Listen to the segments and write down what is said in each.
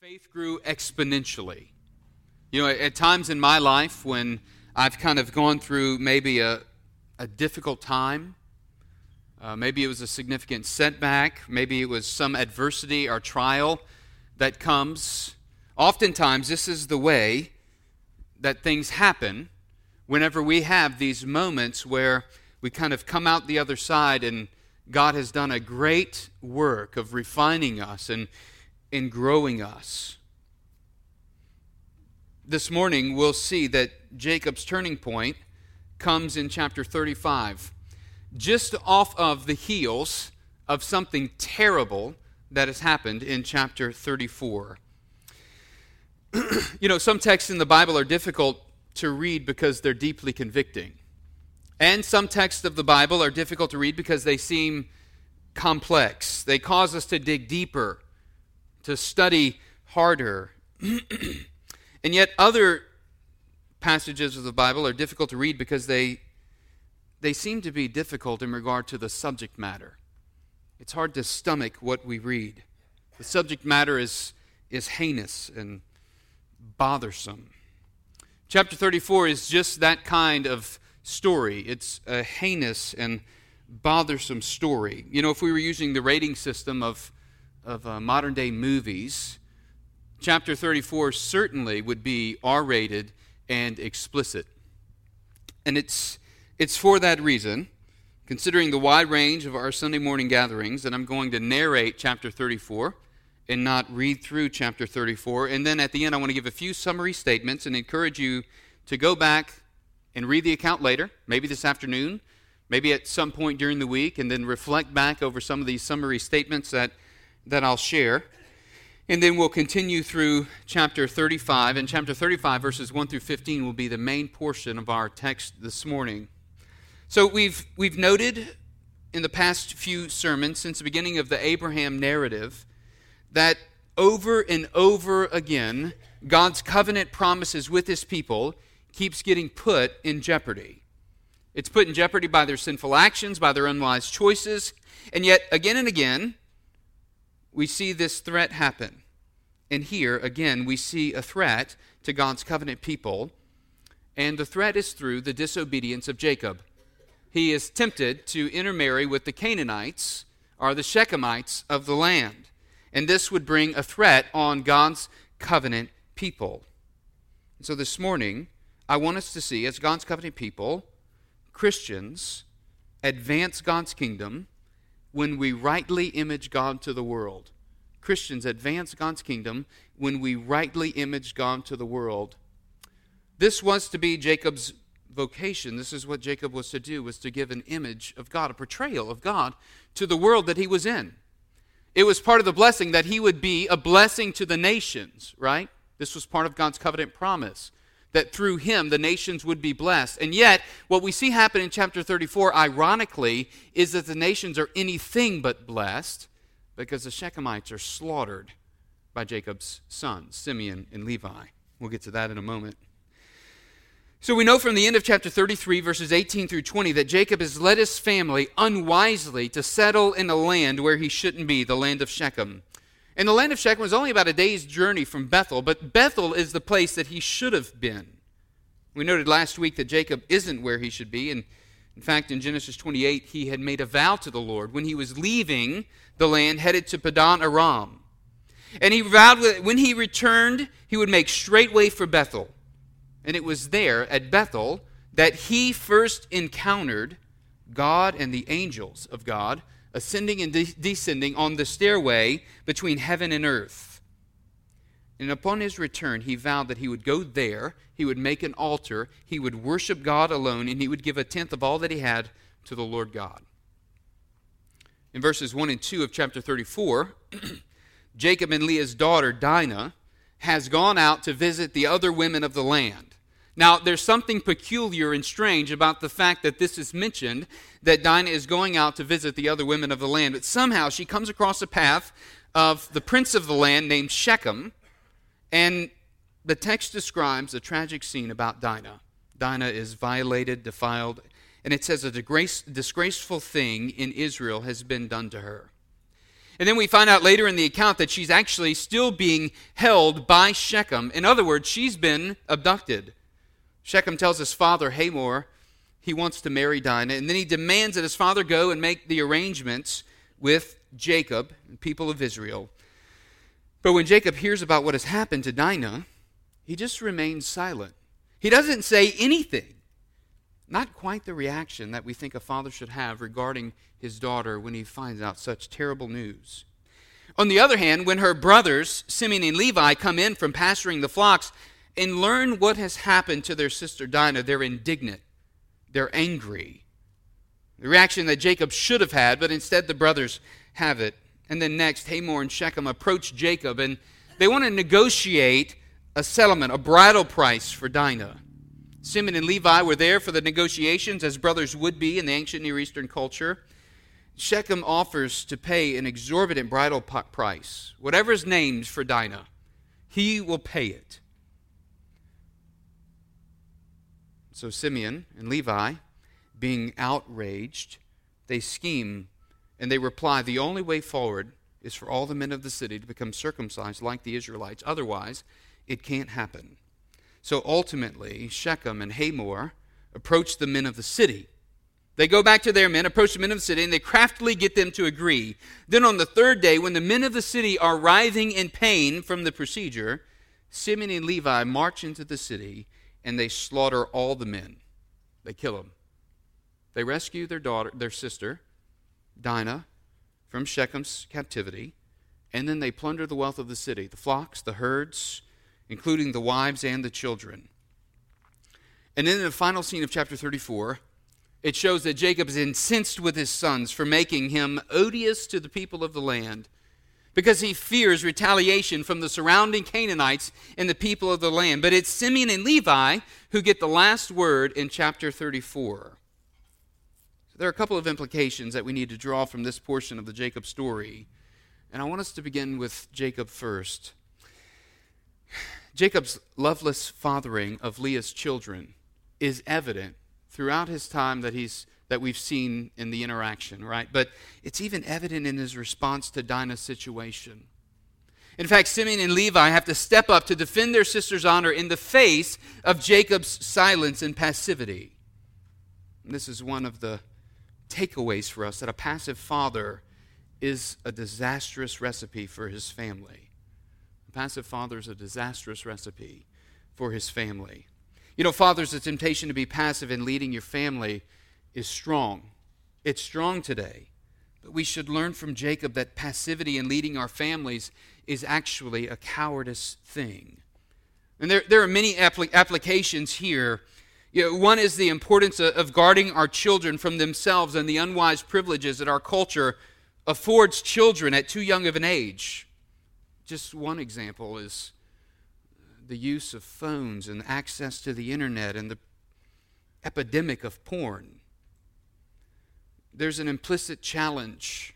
faith grew exponentially. You know, at times in my life when I've kind of gone through maybe a, a difficult time, uh, maybe it was a significant setback, maybe it was some adversity or trial that comes. Oftentimes, this is the way that things happen whenever we have these moments where we kind of come out the other side and God has done a great work of refining us and in growing us. This morning, we'll see that Jacob's turning point comes in chapter 35, just off of the heels of something terrible that has happened in chapter 34. you know, some texts in the Bible are difficult to read because they're deeply convicting. And some texts of the Bible are difficult to read because they seem complex. They cause us to dig deeper to study harder. and yet, other passages of the Bible are difficult to read because they, they seem to be difficult in regard to the subject matter. It's hard to stomach what we read. The subject matter is, is heinous and bothersome. Chapter 34 is just that kind of story. It's a heinous and bothersome story. You know, if we were using the rating system of of uh, modern day movies, chapter 34 certainly would be R rated and explicit. And it's, it's for that reason, considering the wide range of our Sunday morning gatherings, that I'm going to narrate chapter 34 and not read through chapter 34. And then at the end, I want to give a few summary statements and encourage you to go back and read the account later, maybe this afternoon, maybe at some point during the week, and then reflect back over some of these summary statements that that I'll share. And then we'll continue through chapter 35. And chapter 35, verses 1 through 15, will be the main portion of our text this morning. So we've, we've noted in the past few sermons, since the beginning of the Abraham narrative, that over and over again, God's covenant promises with his people keeps getting put in jeopardy. It's put in jeopardy by their sinful actions, by their unwise choices, and yet again and again, we see this threat happen. And here, again, we see a threat to God's covenant people, and the threat is through the disobedience of Jacob. He is tempted to intermarry with the Canaanites or the Shechemites of the land, and this would bring a threat on God's covenant people. So this morning, I want us to see, as God's covenant people, Christians advance God's kingdom when we rightly image God to the world. Christians advance God's kingdom when we rightly image God to the world. This was to be Jacob's vocation. This is what Jacob was to do was to give an image of God, a portrayal of God to the world that he was in. It was part of the blessing that he would be a blessing to the nations, right? This was part of God's covenant promise that through him the nations would be blessed. And yet, what we see happen in chapter 34, ironically, is that the nations are anything but blessed because the Shechemites are slaughtered by Jacob's sons, Simeon and Levi. We'll get to that in a moment. So we know from the end of chapter 33, verses 18 through 20, that Jacob has led his family unwisely to settle in a land where he shouldn't be, the land of Shechem. And the land of Shechem was only about a day's journey from Bethel, but Bethel is the place that he should have been. We noted last week that Jacob isn't where he should be, and in fact, in Genesis 28, he had made a vow to the Lord when he was leaving the land headed to Padan Aram. And he vowed that when he returned, he would make straightway for Bethel. And it was there at Bethel that he first encountered God and the angels of God ascending and de- descending on the stairway between heaven and earth. And upon his return, he vowed that he would go there, he would make an altar, he would worship God alone, and he would give a tenth of all that he had to the Lord God. In verses 1 and 2 of chapter 34, Jacob and Leah's daughter, Dinah, has gone out to visit the other women of the land. Now, there's something peculiar and strange about the fact that this is mentioned that Dinah is going out to visit the other women of the land. But somehow she comes across a path of the prince of the land named Shechem, and the text describes a tragic scene about Dinah. Dinah is violated, defiled, and it says a disgrace, disgraceful thing in Israel has been done to her. And then we find out later in the account that she's actually still being held by Shechem. In other words, she's been abducted. Shechem tells his father, Hamor, he wants to marry Dinah, and then he demands that his father go and make the arrangements with Jacob and people of Israel. But when Jacob hears about what has happened to Dinah, he just remains silent. He doesn't say anything. Not quite the reaction that we think a father should have regarding his daughter when he finds out such terrible news. On the other hand, when her brothers, Simeon and Levi, come in from pasturing the flocks and learn what has happened to their sister Dinah, they're indignant. They're angry. The reaction that Jacob should have had, but instead the brothers have it. And then next, Hamor and Shechem approach Jacob and they want to negotiate a settlement, a bridal price for Dinah. Simeon and Levi were there for the negotiations, as brothers would be in the ancient Near Eastern culture. Shechem offers to pay an exorbitant bridal price, whatever is named for Dinah. He will pay it. So Simeon and Levi, being outraged, they scheme and they reply the only way forward is for all the men of the city to become circumcised like the Israelites. Otherwise, it can't happen. So ultimately, Shechem and Hamor approach the men of the city. They go back to their men, approach the men of the city, and they craftily get them to agree. Then on the third day, when the men of the city are writhing in pain from the procedure, Simeon and Levi march into the city and they slaughter all the men. They kill them. They rescue their daughter, their sister, Dinah, from Shechem's captivity, and then they plunder the wealth of the city, the flocks, the herds, including the wives and the children. And then in the final scene of chapter 34, it shows that Jacob is incensed with his sons for making him odious to the people of the land because he fears retaliation from the surrounding Canaanites and the people of the land. But it's Simeon and Levi who get the last word in chapter 34. So there are a couple of implications that we need to draw from this portion of the Jacob story. And I want us to begin with Jacob first. Jacob's loveless fathering of Leah's children is evident throughout his time that he's that we've seen in the interaction, right? But it's even evident in his response to Dinah's situation. In fact, Simeon and Levi have to step up to defend their sister's honor in the face of Jacob's silence and passivity. And this is one of the takeaways for us that a passive father is a disastrous recipe for his family. A passive father is a disastrous recipe for his family. You know, fathers, the temptation to be passive in leading your family is strong. It's strong today. But we should learn from Jacob that passivity in leading our families is actually a cowardice thing. And there, there are many apl- applications here. You know, one is the importance of, of guarding our children from themselves and the unwise privileges that our culture affords children at too young of an age. Just one example is the use of phones and access to the internet and the epidemic of porn. There's an implicit challenge,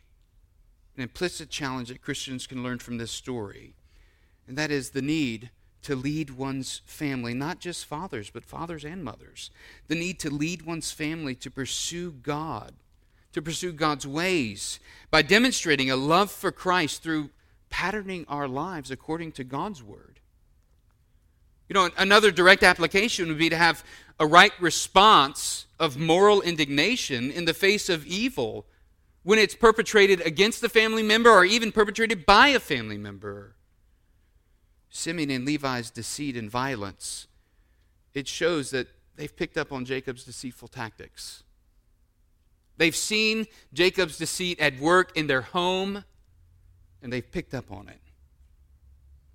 an implicit challenge that Christians can learn from this story, and that is the need to lead one's family, not just fathers, but fathers and mothers. The need to lead one's family to pursue God, to pursue God's ways by demonstrating a love for Christ through patterning our lives according to God's word. You know, another direct application would be to have a right response of moral indignation in the face of evil when it's perpetrated against a family member or even perpetrated by a family member. Simeon and Levi's deceit and violence, it shows that they've picked up on Jacob's deceitful tactics. They've seen Jacob's deceit at work in their home and they've picked up on it.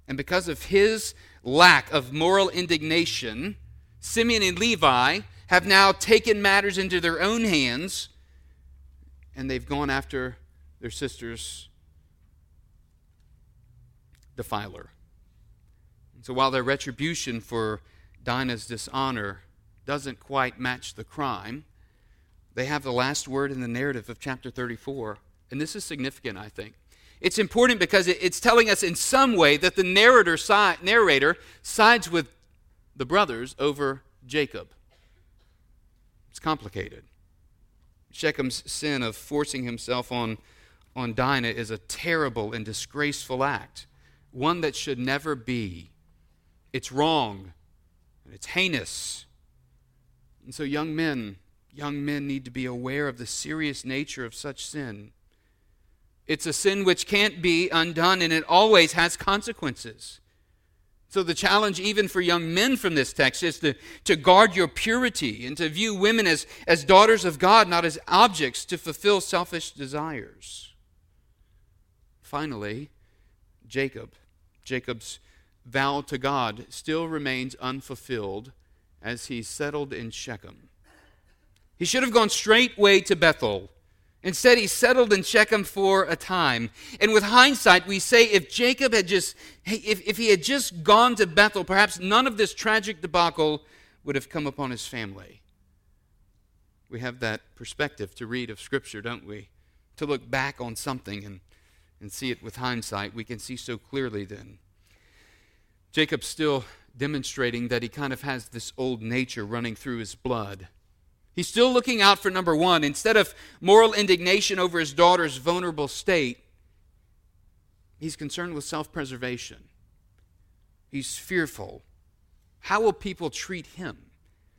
And because of his lack of moral indignation, Simeon and Levi have now taken matters into their own hands and they've gone after their sister's defiler. And so while their retribution for Dinah's dishonor doesn't quite match the crime, they have the last word in the narrative of chapter 34. And this is significant, I think. It's important because it's telling us in some way that the narrator, narrator sides with the brothers over Jacob. It's complicated. Shechem's sin of forcing himself on, on Dinah is a terrible and disgraceful act, one that should never be. It's wrong and it's heinous. And so, young men, young men need to be aware of the serious nature of such sin. It's a sin which can't be undone, and it always has consequences. So, the challenge, even for young men from this text, is to, to guard your purity and to view women as, as daughters of God, not as objects to fulfill selfish desires. Finally, Jacob. Jacob's vow to God still remains unfulfilled as he settled in Shechem. He should have gone straightway to Bethel Instead, he settled in Shechem for a time. And with hindsight, we say if Jacob had just, if, if he had just gone to Bethel, perhaps none of this tragic debacle would have come upon his family. We have that perspective to read of Scripture, don't we? To look back on something and, and see it with hindsight. We can see so clearly then. Jacob's still demonstrating that he kind of has this old nature running through his blood. He's still looking out for number one. Instead of moral indignation over his daughter's vulnerable state, he's concerned with self preservation. He's fearful. How will people treat him?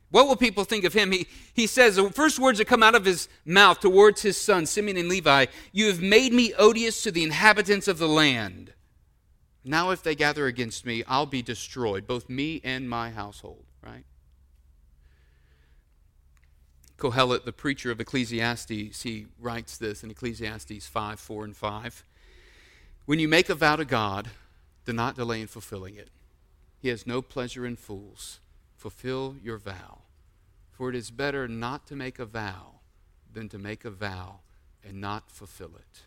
What will people think of him? He, he says, the first words that come out of his mouth towards his sons, Simeon and Levi, You have made me odious to the inhabitants of the land. Now, if they gather against me, I'll be destroyed, both me and my household, right? Kohelet, the preacher of Ecclesiastes, he writes this in Ecclesiastes 5 4 and 5. When you make a vow to God, do not delay in fulfilling it. He has no pleasure in fools. Fulfill your vow. For it is better not to make a vow than to make a vow and not fulfill it.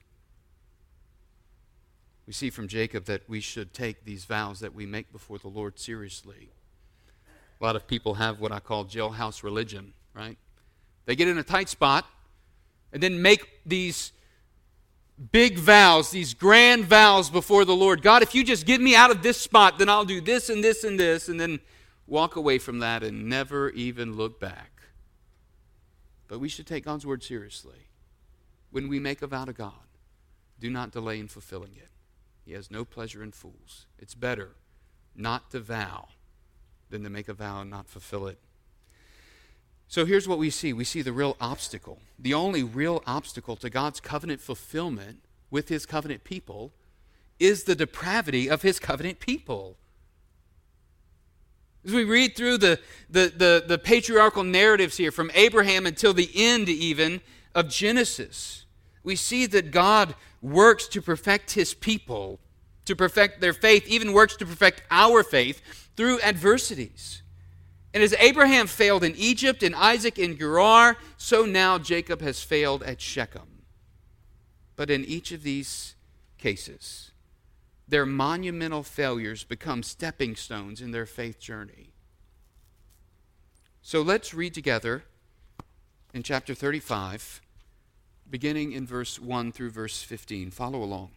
We see from Jacob that we should take these vows that we make before the Lord seriously. A lot of people have what I call jailhouse religion, right? They get in a tight spot and then make these big vows, these grand vows before the Lord. God, if you just get me out of this spot, then I'll do this and this and this, and then walk away from that and never even look back. But we should take God's word seriously. When we make a vow to God, do not delay in fulfilling it. He has no pleasure in fools. It's better not to vow than to make a vow and not fulfill it. So here's what we see we see the real obstacle. The only real obstacle to God's covenant fulfillment with his covenant people is the depravity of his covenant people. As we read through the, the, the, the, patriarchal narratives here, from Abraham until the end, even of Genesis, we see that God works to perfect his people, to perfect their faith, even works to perfect our faith through adversities. And as Abraham failed in Egypt and Isaac in Gerar, so now Jacob has failed at Shechem. But in each of these cases, their monumental failures become stepping stones in their faith journey. So let's read together in chapter 35, beginning in verse 1 through verse 15. Follow along.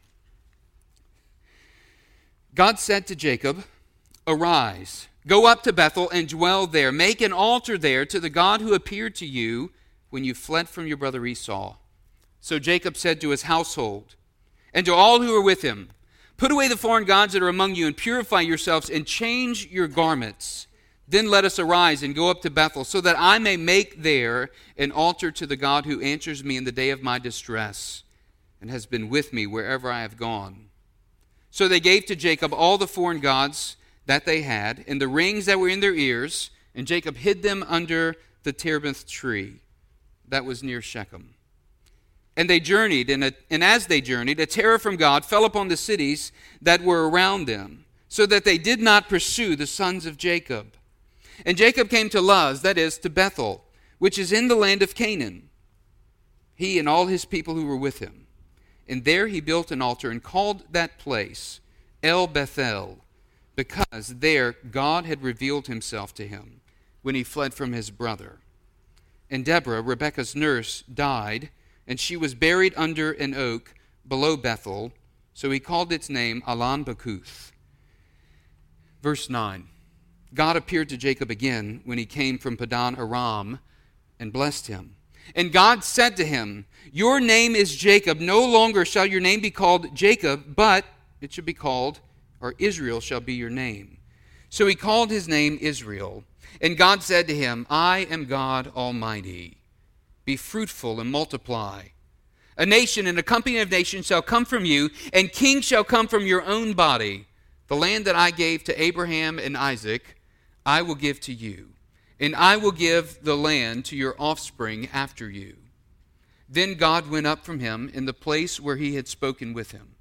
God said to Jacob, Arise Go up to Bethel and dwell there. Make an altar there to the God who appeared to you when you fled from your brother Esau. So Jacob said to his household and to all who were with him, Put away the foreign gods that are among you and purify yourselves and change your garments. Then let us arise and go up to Bethel, so that I may make there an altar to the God who answers me in the day of my distress and has been with me wherever I have gone. So they gave to Jacob all the foreign gods that they had, and the rings that were in their ears, and Jacob hid them under the terebinth tree that was near Shechem. And they journeyed, and, a, and as they journeyed, a terror from God fell upon the cities that were around them, so that they did not pursue the sons of Jacob. And Jacob came to Luz, that is, to Bethel, which is in the land of Canaan, he and all his people who were with him. And there he built an altar and called that place El Bethel because there God had revealed himself to him when he fled from his brother. And Deborah, Rebekah's nurse, died, and she was buried under an oak below Bethel, so he called its name Allon Bachuth. Verse 9 God appeared to Jacob again when he came from Padan Aram and blessed him. And God said to him, Your name is Jacob. No longer shall your name be called Jacob, but it should be called, or Israel shall be your name. So he called his name Israel. And God said to him, I am God Almighty. Be fruitful and multiply. A nation and a company of nations shall come from you, and kings shall come from your own body. The land that I gave to Abraham and Isaac, I will give to you and I will give the land to your offspring after you. Then God went up from him in the place where he had spoken with him.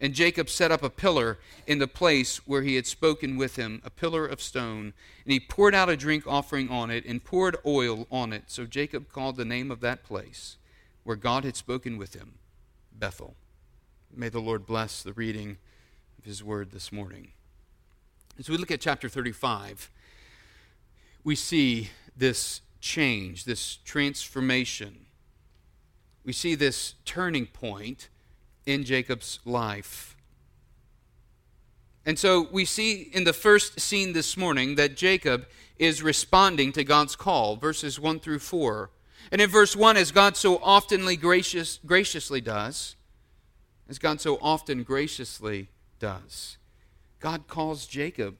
And Jacob set up a pillar in the place where he had spoken with him, a pillar of stone. And he poured out a drink offering on it and poured oil on it. So Jacob called the name of that place where God had spoken with him Bethel. May the Lord bless the reading of his word this morning. As we look at chapter 35, we see this change, this transformation. We see this turning point in Jacob's life. And so we see in the first scene this morning that Jacob is responding to God's call, verses 1 through 4. And in verse 1, as God so oftenly gracious, graciously does, as God so often graciously does, God calls Jacob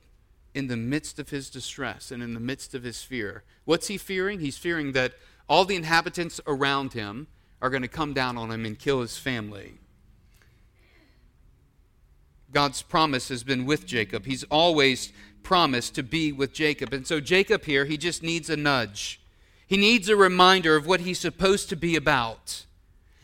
in the midst of his distress and in the midst of his fear. What's he fearing? He's fearing that all the inhabitants around him are going to come down on him and kill his family. God's promise has been with Jacob. He's always promised to be with Jacob. And so, Jacob here, he just needs a nudge. He needs a reminder of what he's supposed to be about.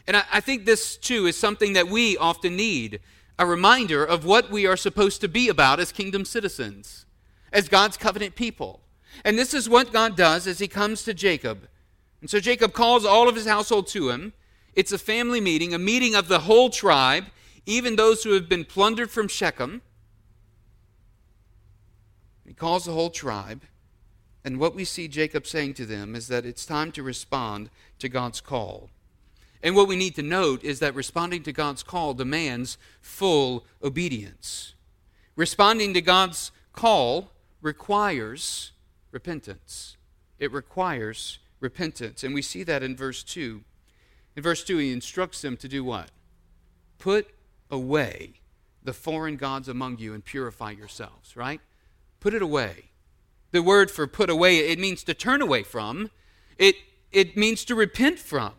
And I, I think this, too, is something that we often need a reminder of what we are supposed to be about as kingdom citizens as God's covenant people. And this is what God does as he comes to Jacob. And so Jacob calls all of his household to him. It's a family meeting, a meeting of the whole tribe, even those who have been plundered from Shechem. He calls the whole tribe. And what we see Jacob saying to them is that it's time to respond to God's call. And what we need to note is that responding to God's call demands full obedience. Responding to God's call requires repentance. It requires repentance. And we see that in verse 2. In verse 2, he instructs them to do what? Put away the foreign gods among you and purify yourselves, right? Put it away. The word for put away, it means to turn away from, it, it means to repent from.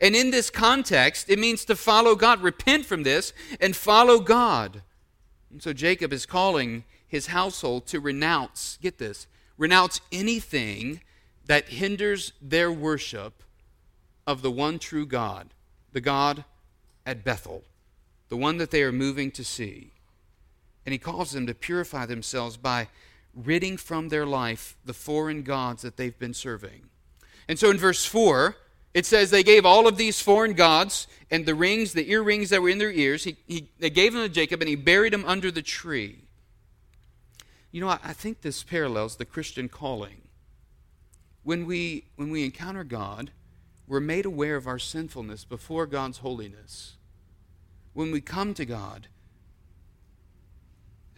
And in this context, it means to follow God. Repent from this and follow God. And so Jacob is calling his household to renounce, get this, renounce anything that hinders their worship of the one true God, the God at Bethel, the one that they are moving to see. And he calls them to purify themselves by ridding from their life the foreign gods that they've been serving. And so in verse 4, it says they gave all of these foreign gods and the rings, the earrings that were in their ears, he, he, they gave them to Jacob and he buried them under the tree. You know, I, I think this parallels the Christian calling. When we, when we encounter God, we're made aware of our sinfulness before God's holiness. When we come to God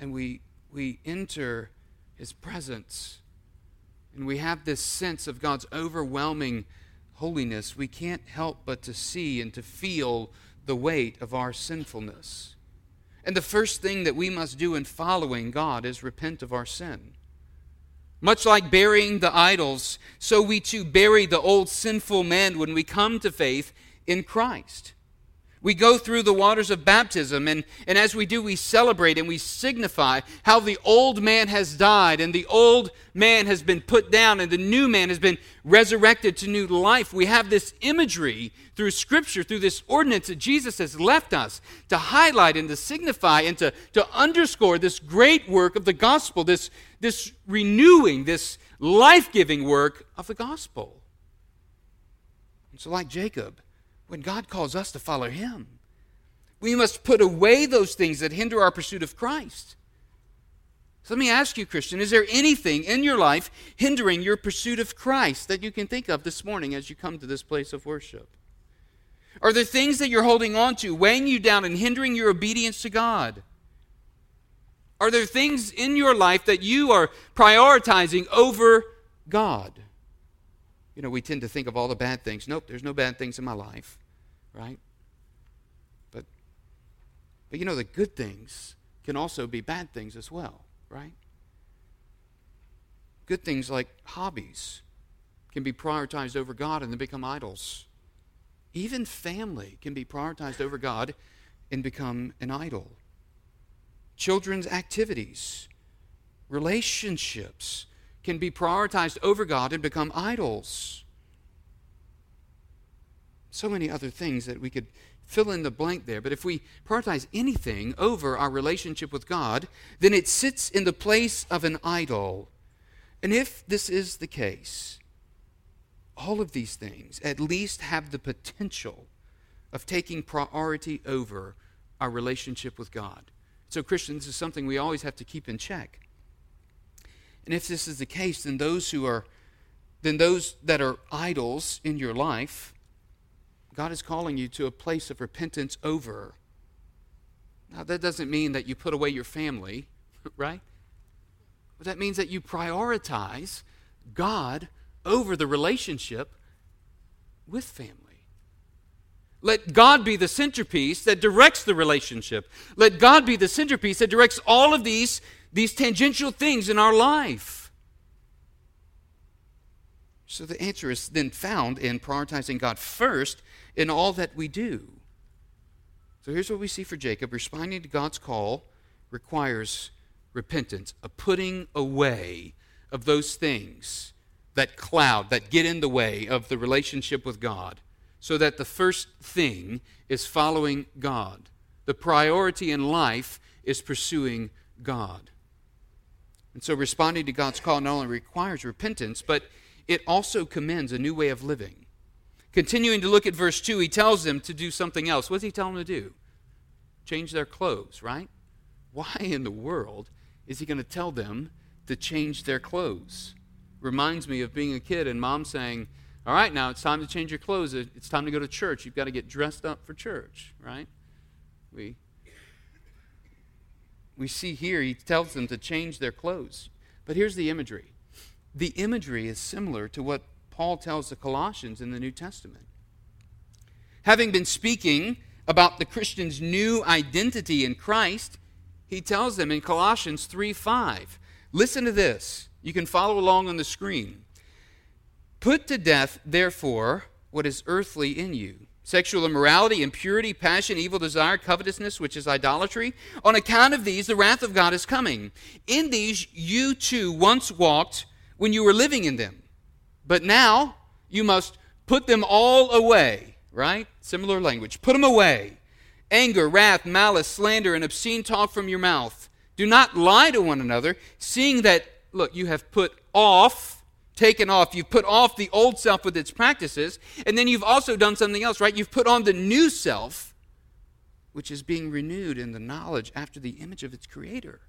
and we, we enter His presence and we have this sense of God's overwhelming holiness, we can't help but to see and to feel the weight of our sinfulness. And the first thing that we must do in following God is repent of our sin. Much like burying the idols, so we too bury the old sinful man when we come to faith in Christ. We go through the waters of baptism, and, and as we do, we celebrate and we signify how the old man has died, and the old man has been put down, and the new man has been resurrected to new life. We have this imagery through Scripture, through this ordinance that Jesus has left us to highlight and to signify and to, to underscore this great work of the gospel, this, this renewing, this life giving work of the gospel. And so, like Jacob, when God calls us to follow Him. We must put away those things that hinder our pursuit of Christ. So let me ask you, Christian, is there anything in your life hindering your pursuit of Christ that you can think of this morning as you come to this place of worship? Are there things that you're holding on to, weighing you down and hindering your obedience to God? Are there things in your life that you are prioritizing over God? You know, we tend to think of all the bad things. Nope, there's no bad things in my life, right? But, but you know, the good things can also be bad things as well, right? Good things like hobbies can be prioritized over God and then become idols. Even family can be prioritized over God and become an idol. Children's activities, relationships can be prioritized over God and become idols. So many other things that we could fill in the blank there. But if we prioritize anything over our relationship with God, then it sits in the place of an idol. And if this is the case, all of these things at least have the potential of taking priority over our relationship with God. So, Christians, is something we always have to keep in check. And if this is the case, then those who are then those that are idols in your life, God is calling you to a place of repentance over. Now that doesn't mean that you put away your family, right? But that means that you prioritize God over the relationship with family. Let God be the centerpiece that directs the relationship. Let God be the centerpiece that directs all of these, these tangential things in our life. So the answer is then found in prioritizing God first in all that we do. So here's what we see for Jacob responding to God's call requires repentance, a putting away of those things that cloud, that get in the way of the relationship with God, so that the first thing is following God. The priority in life is pursuing God. And so responding to God's call not only requires repentance, but it also commends a new way of living. Continuing to look at verse 2, he tells them to do something else. What does he tell them to do? Change their clothes, right? Why in the world is he going to tell them to change their clothes? reminds me of being a kid and mom saying, All right, now it's time to change your clothes. It's time to go to church. You've got to get dressed up for church, right? We, we see here, he tells them to change their clothes. But here's the imagery the imagery is similar to what Paul tells the Colossians in the New Testament. Having been speaking about the Christian's new identity in Christ, he tells them in Colossians 3 5, listen to this. You can follow along on the screen. Put to death, therefore, what is earthly in you sexual immorality, impurity, passion, evil desire, covetousness, which is idolatry. On account of these, the wrath of God is coming. In these, you too once walked when you were living in them. But now, you must put them all away, right? Similar language. Put them away. Anger, wrath, malice, slander, and obscene talk from your mouth. Do not lie to one another, seeing that look, you have put off, taken off, you've put off the old self with its practices, and then you've also done something else, right? You've put on the new self, which is being renewed in the knowledge after the image of its creator.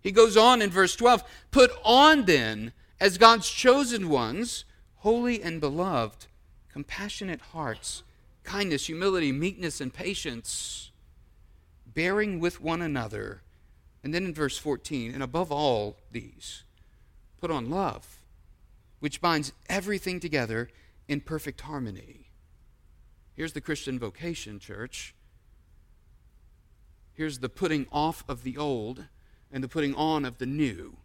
He goes on in verse 12 Put on then, as God's chosen ones, holy and beloved, compassionate hearts, kindness, humility, meekness, and patience, bearing with one another and then in verse 14, and above all these, put on love, which binds everything together in perfect harmony. Here's the Christian vocation, church. Here's the putting off of the old and the putting on of the new.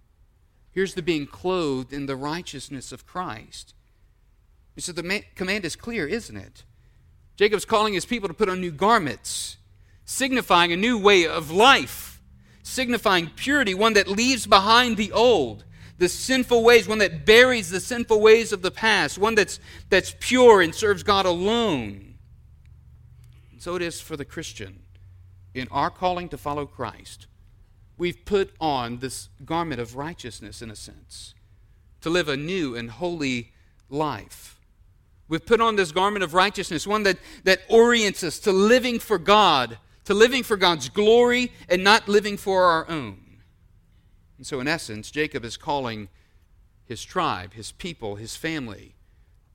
Here's the being clothed in the righteousness of Christ. so the command is clear, isn't it? Jacob's calling his people to put on new garments, signifying a new way of life signifying purity, one that leaves behind the old, the sinful ways, one that buries the sinful ways of the past, one that's, that's pure and serves God alone. And so it is for the Christian. In our calling to follow Christ, we've put on this garment of righteousness, in a sense, to live a new and holy life. We've put on this garment of righteousness, one that, that orients us to living for God to living for God's glory and not living for our own. And so, in essence, Jacob is calling his tribe, his people, his family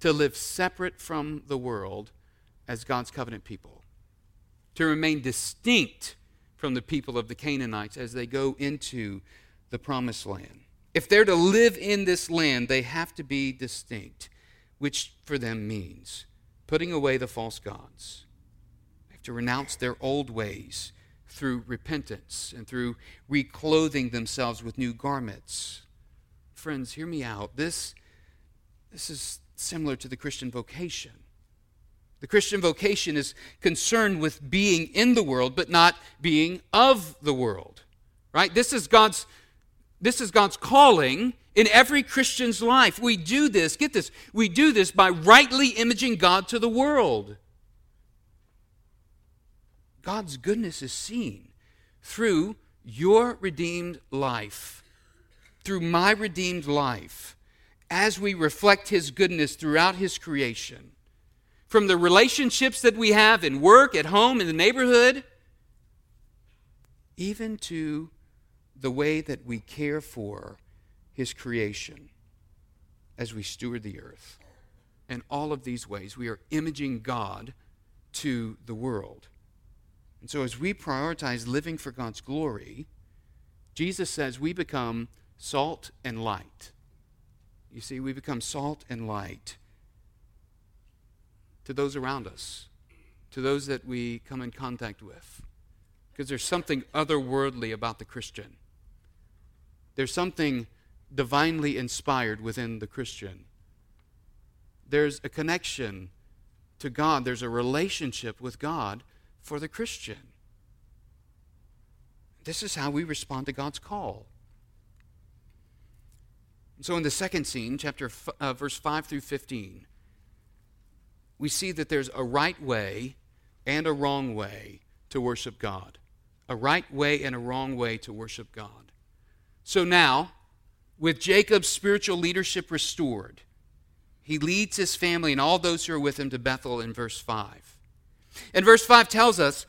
to live separate from the world as God's covenant people, to remain distinct from the people of the Canaanites as they go into the promised land. If they're to live in this land, they have to be distinct. which for them means putting away the false gods. They have to renounce their old ways through repentance and through reclothing themselves with new garments. Friends, hear me out. This, this is similar to the Christian vocation. The Christian vocation is concerned with being in the world, but not being of the world. Right? This is God's this is God's calling in every Christian's life. We do this, get this, we do this by rightly imaging God to the world. God's goodness is seen through your redeemed life, through my redeemed life, as we reflect His goodness throughout His creation. From the relationships that we have in work, at home, in the neighborhood, even to the way that we care for his creation as we steward the earth. In all of these ways, we are imaging God to the world. And so, as we prioritize living for God's glory, Jesus says we become salt and light. You see, we become salt and light to those around us, to those that we come in contact with. Because there's something otherworldly about the Christian. There's something divinely inspired within the Christian. There's a connection to God, there's a relationship with God for the Christian. This is how we respond to God's call. So, in the second scene, chapter uh, verse 5 through 15, we see that there's a right way and a wrong way to worship God. A right way and a wrong way to worship God. So now, with Jacob's spiritual leadership restored, he leads his family and all those who are with him to Bethel in verse 5. And verse 5 tells us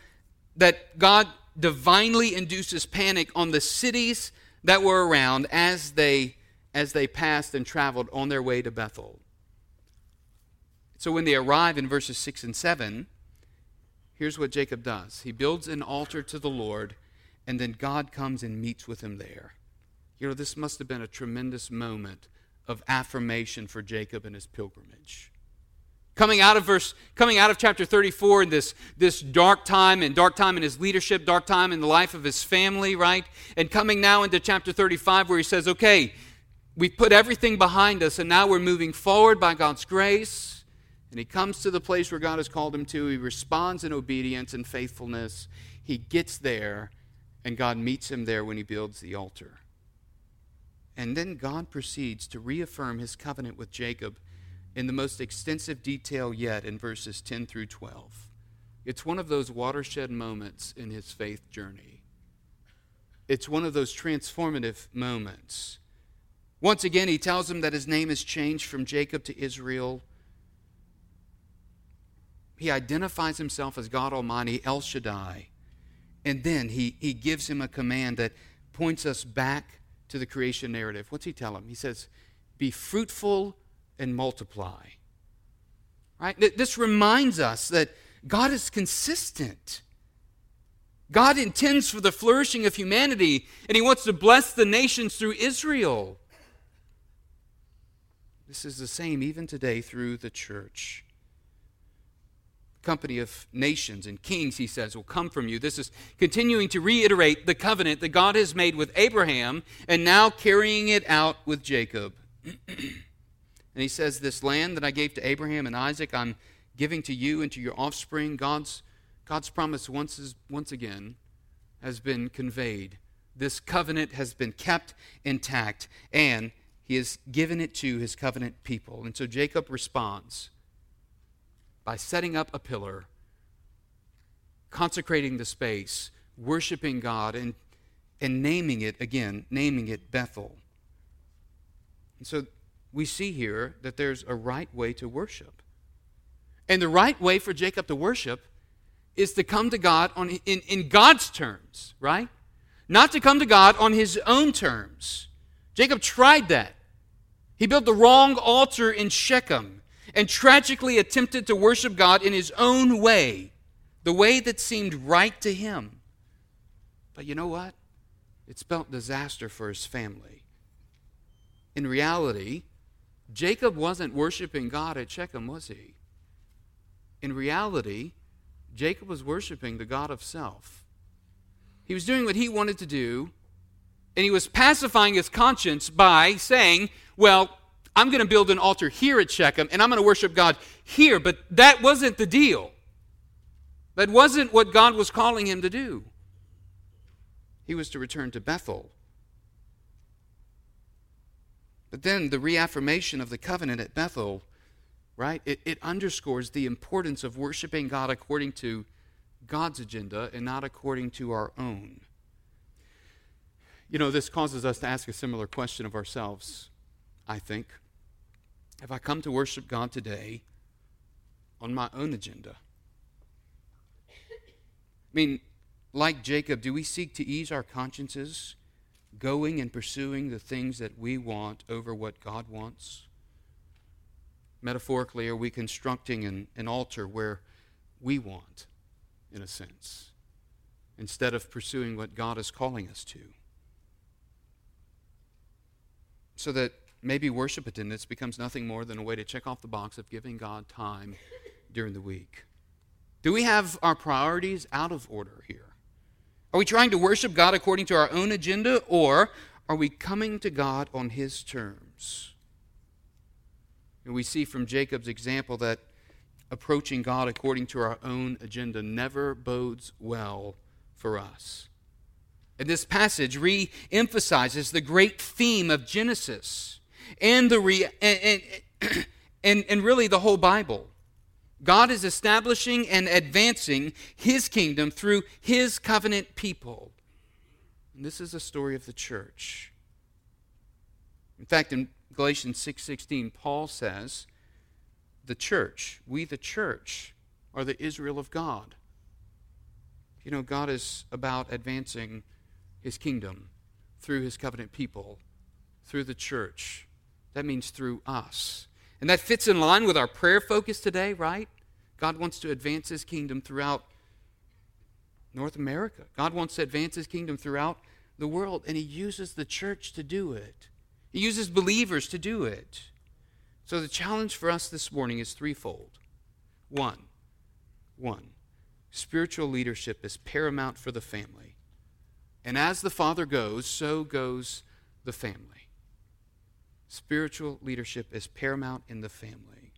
that God divinely induces panic on the cities that were around as they as they passed and traveled on their way to Bethel. So when they arrive in verses 6 and 7, here's what Jacob does. He builds an altar to the Lord, and then God comes and meets with him there. You know, this must have been a tremendous moment of affirmation for Jacob and his pilgrimage. Coming out of verse, coming out of chapter 34 in this, this dark time and dark time in his leadership, dark time in the life of his family, right? And coming now into chapter 35 where he says, okay, we've put everything behind us and now we're moving forward by God's grace. And he comes to the place where God has called him to. He responds in obedience and faithfulness. He gets there, and God meets him there when he builds the altar. And then God proceeds to reaffirm his covenant with Jacob in the most extensive detail yet in verses 10 through 12. It's one of those watershed moments in his faith journey. It's one of those transformative moments. Once again, he tells him that his name is changed from Jacob to Israel. He identifies himself as God Almighty, El Shaddai. And then he, he gives him a command that points us back to the creation narrative. What's he tell him? He says, Be fruitful and multiply. Right? This reminds us that God is consistent. God intends for the flourishing of humanity, and He wants to bless the nations through Israel. This is the same even today through the church company of nations and kings, he says, will come from you. This is continuing to reiterate the covenant that God has made with Abraham and now carrying it out with Jacob. and he says, This land that I gave to Abraham and Isaac, I'm giving to you and to your offspring. God's, God's promise once, is, once again has been conveyed. This covenant has been kept intact, and he has given it to his covenant people. And so Jacob responds by setting up a pillar, consecrating the space, worshiping God, and, and naming it again, naming it Bethel. And so we see here that there's a right way to worship. And the right way for Jacob to worship is to come to God on, in, in God's terms, right? Not to come to God on his own terms. Jacob tried that. He built the wrong altar in Shechem and tragically attempted to worship God in his own way, the way that seemed right to him. But you know what? It spelt disaster for his family. In reality, Jacob wasn't worshiping God at Shechem, was he? In reality, Jacob was worshiping the God of self. He was doing what he wanted to do, and he was pacifying his conscience by saying, Well, I'm going to build an altar here at Shechem, and I'm going to worship God here. But that wasn't the deal. That wasn't what God was calling him to do. He was to return to Bethel. But then the reaffirmation of the covenant at Bethel, right, it, it underscores the importance of worshiping God according to God's agenda and not according to our own. You know, this causes us to ask a similar question of ourselves, I think. Have I come to worship God today on my own agenda? I mean, like Jacob, do we seek to ease our consciences, going and pursuing the things that we want over what God wants? Metaphorically, are we constructing an, an altar where we want, in a sense, instead of pursuing what God is calling us to? So that maybe worship attendance becomes nothing more than a way to check off the box of giving God time during the week. Do we have our priorities out of order here? Are we trying to worship God according to our own agenda, or are we coming to God on His terms? And we see from Jacob's example that approaching God according to our own agenda never bodes well for us. And this passage re emphasizes the great theme of Genesis and, the re- and, and, and, and really the whole Bible. God is establishing and advancing his kingdom through his covenant people. And this is a story of the church. In fact, in Galatians 6:16, Paul says, "The church, we the church, are the Israel of God." You know, God is about advancing his kingdom through his covenant people, through the church. That means through us. And that fits in line with our prayer focus today, right? God wants to advance his kingdom throughout North America. God wants to advance his kingdom throughout the world, and he uses the church to do it. He uses believers to do it. So the challenge for us this morning is threefold. One, one, spiritual leadership is paramount for the family. And as the father goes, so goes the family. Spiritual leadership is paramount in the family.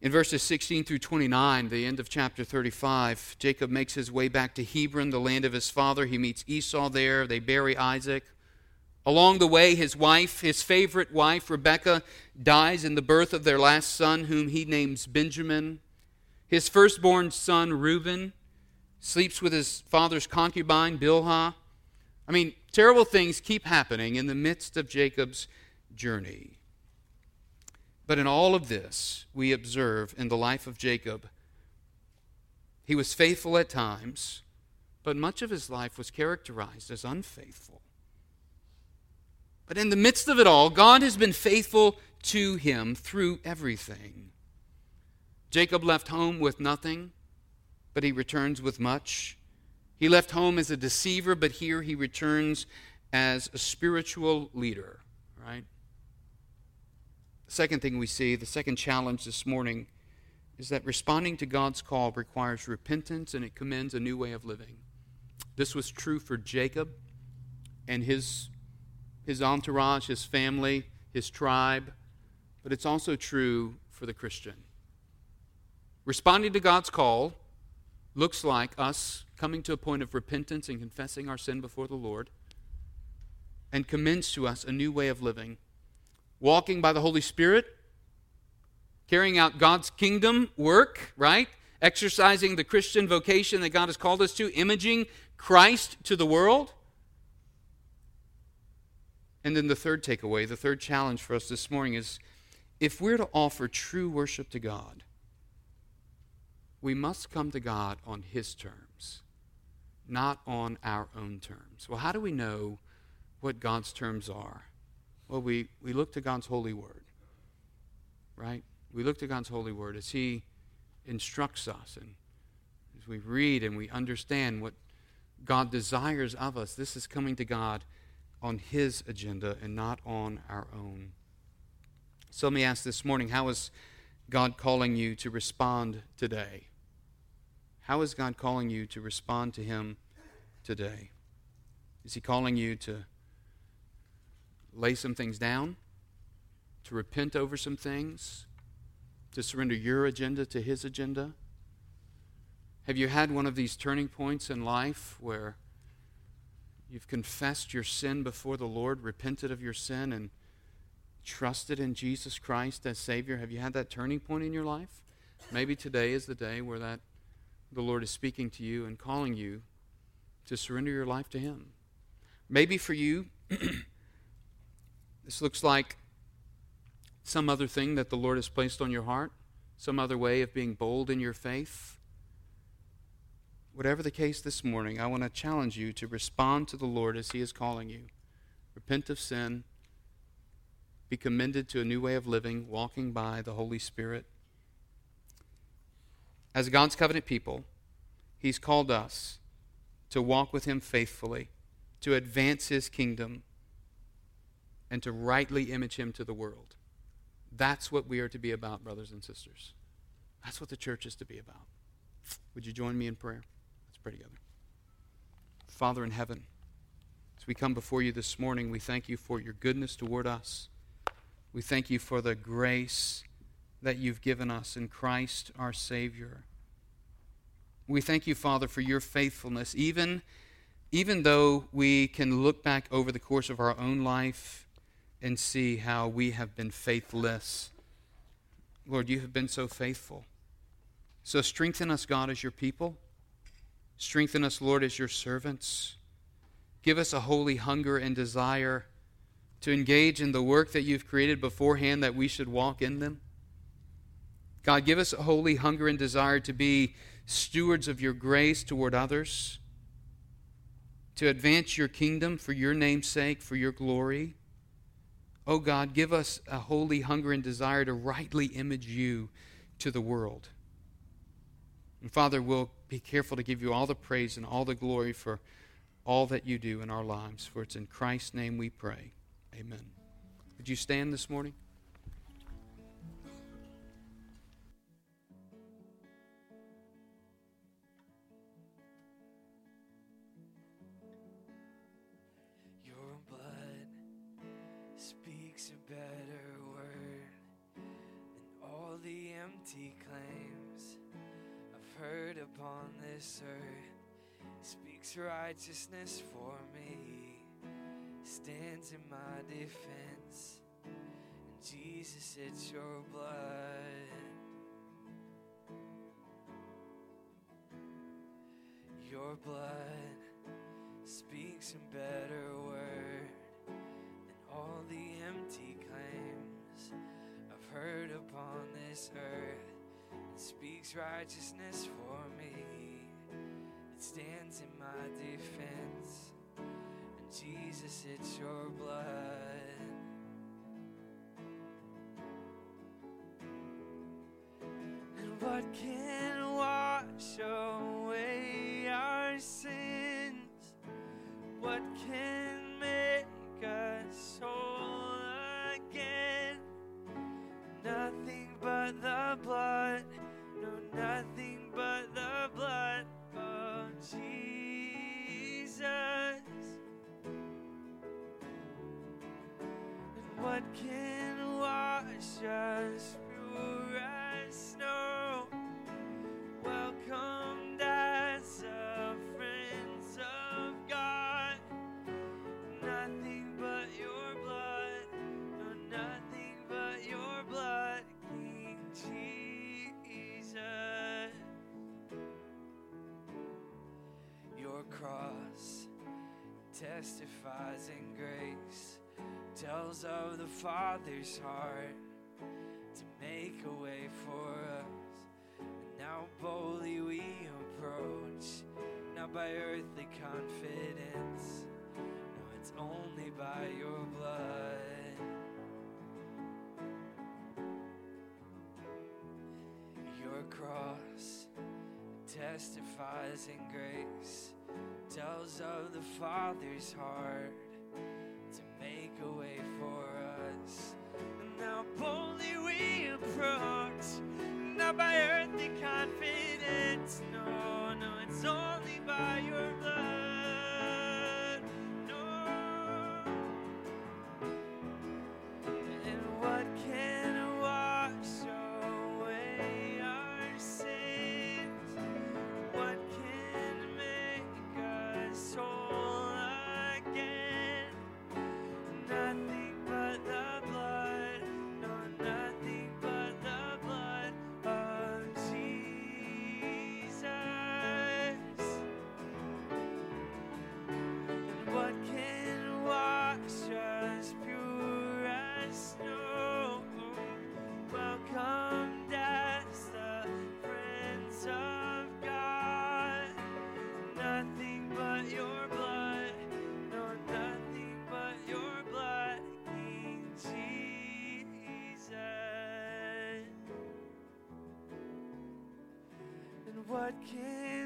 In verses 16 through 29, the end of chapter 35, Jacob makes his way back to Hebron, the land of his father. He meets Esau there. They bury Isaac. Along the way, his wife, his favorite wife, Rebekah, dies in the birth of their last son, whom he names Benjamin. His firstborn son, Reuben, sleeps with his father's concubine, Bilhah. I mean, terrible things keep happening in the midst of Jacob's journey. But in all of this, we observe in the life of Jacob, he was faithful at times, but much of his life was characterized as unfaithful. But in the midst of it all, God has been faithful to him through everything. Jacob left home with nothing, but he returns with much. He left home as a deceiver, but here he returns as a spiritual leader, right? Second thing we see, the second challenge this morning, is that responding to God's call requires repentance and it commends a new way of living. This was true for Jacob and his, his entourage, his family, his tribe, but it's also true for the Christian. Responding to God's call looks like us coming to a point of repentance and confessing our sin before the Lord and commends to us a new way of living walking by the Holy Spirit, carrying out God's kingdom work, right? Exercising the Christian vocation that God has called us to, imaging Christ to the world. And then the third takeaway, the third challenge for us this morning is if we're to offer true worship to God, we must come to God on His terms, not on our own terms. Well, how do we know what God's terms are? Well, we, we look to God's holy word, right? We look to God's holy word as He instructs us and as we read and we understand what God desires of us. This is coming to God on His agenda and not on our own. So let me ask this morning how is God calling you to respond today? How is God calling you to respond to Him today? Is He calling you to lay some things down, to repent over some things, to surrender your agenda to His agenda? Have you had one of these turning points in life where you've confessed your sin before the Lord, repented of your sin, and trusted in Jesus Christ as Savior? Have you had that turning point in your life? Maybe today is the day where that the Lord is speaking to you and calling you to surrender your life to Him. Maybe for you, this looks like some other thing that the Lord has placed on your heart, some other way of being bold in your faith. Whatever the case this morning, I want to challenge you to respond to the Lord as He is calling you. Repent of sin, be commended to a new way of living, walking by the Holy Spirit. As God's covenant people, He's called us to walk with Him faithfully, to advance His kingdom, and to rightly image Him to the world. That's what we are to be about, brothers and sisters. That's what the church is to be about. Would you join me in prayer? Let's pray together. Father in heaven, as we come before you this morning, we thank you for your goodness toward us. We thank you for the grace that you've given us in Christ our Savior. We thank you, Father, for your faithfulness, even, even though we can look back over the course of our own life and see how we have been faithless. Lord, you have been so faithful. So strengthen us, God, as your people. Strengthen us, Lord, as your servants. Give us a holy hunger and desire to engage in the work that you've created beforehand that we should walk in them. God, give us a holy hunger and desire to be stewards of your grace toward others, to advance your kingdom for your name's sake, for your glory. Oh God, give us a holy hunger and desire to rightly image you to the world. And Father, we'll be careful to give you all the praise and all the glory for all that you do in our lives. For it's in Christ's name we pray. Amen. Would you stand this morning? Empty claims I've heard upon this earth. Speaks righteousness for me, stands in my defense. And Jesus, it's your blood. Your blood speaks a better word than all the empty claims heard upon this earth. It speaks righteousness for me. It stands in my defense. And Jesus, it's your blood. And what can wash away our sins? What can Jesus. And what can wash us pure as snow? Cross testifies in grace, tells of the Father's heart to make a way for us. Now boldly we approach, not by earthly confidence, no, it's only by your blood. Your cross testifies in grace, tells of the Father's heart to make a way for us. And now boldly we approach, not by earthly confidence, no, no, it's only by your blood. And welcome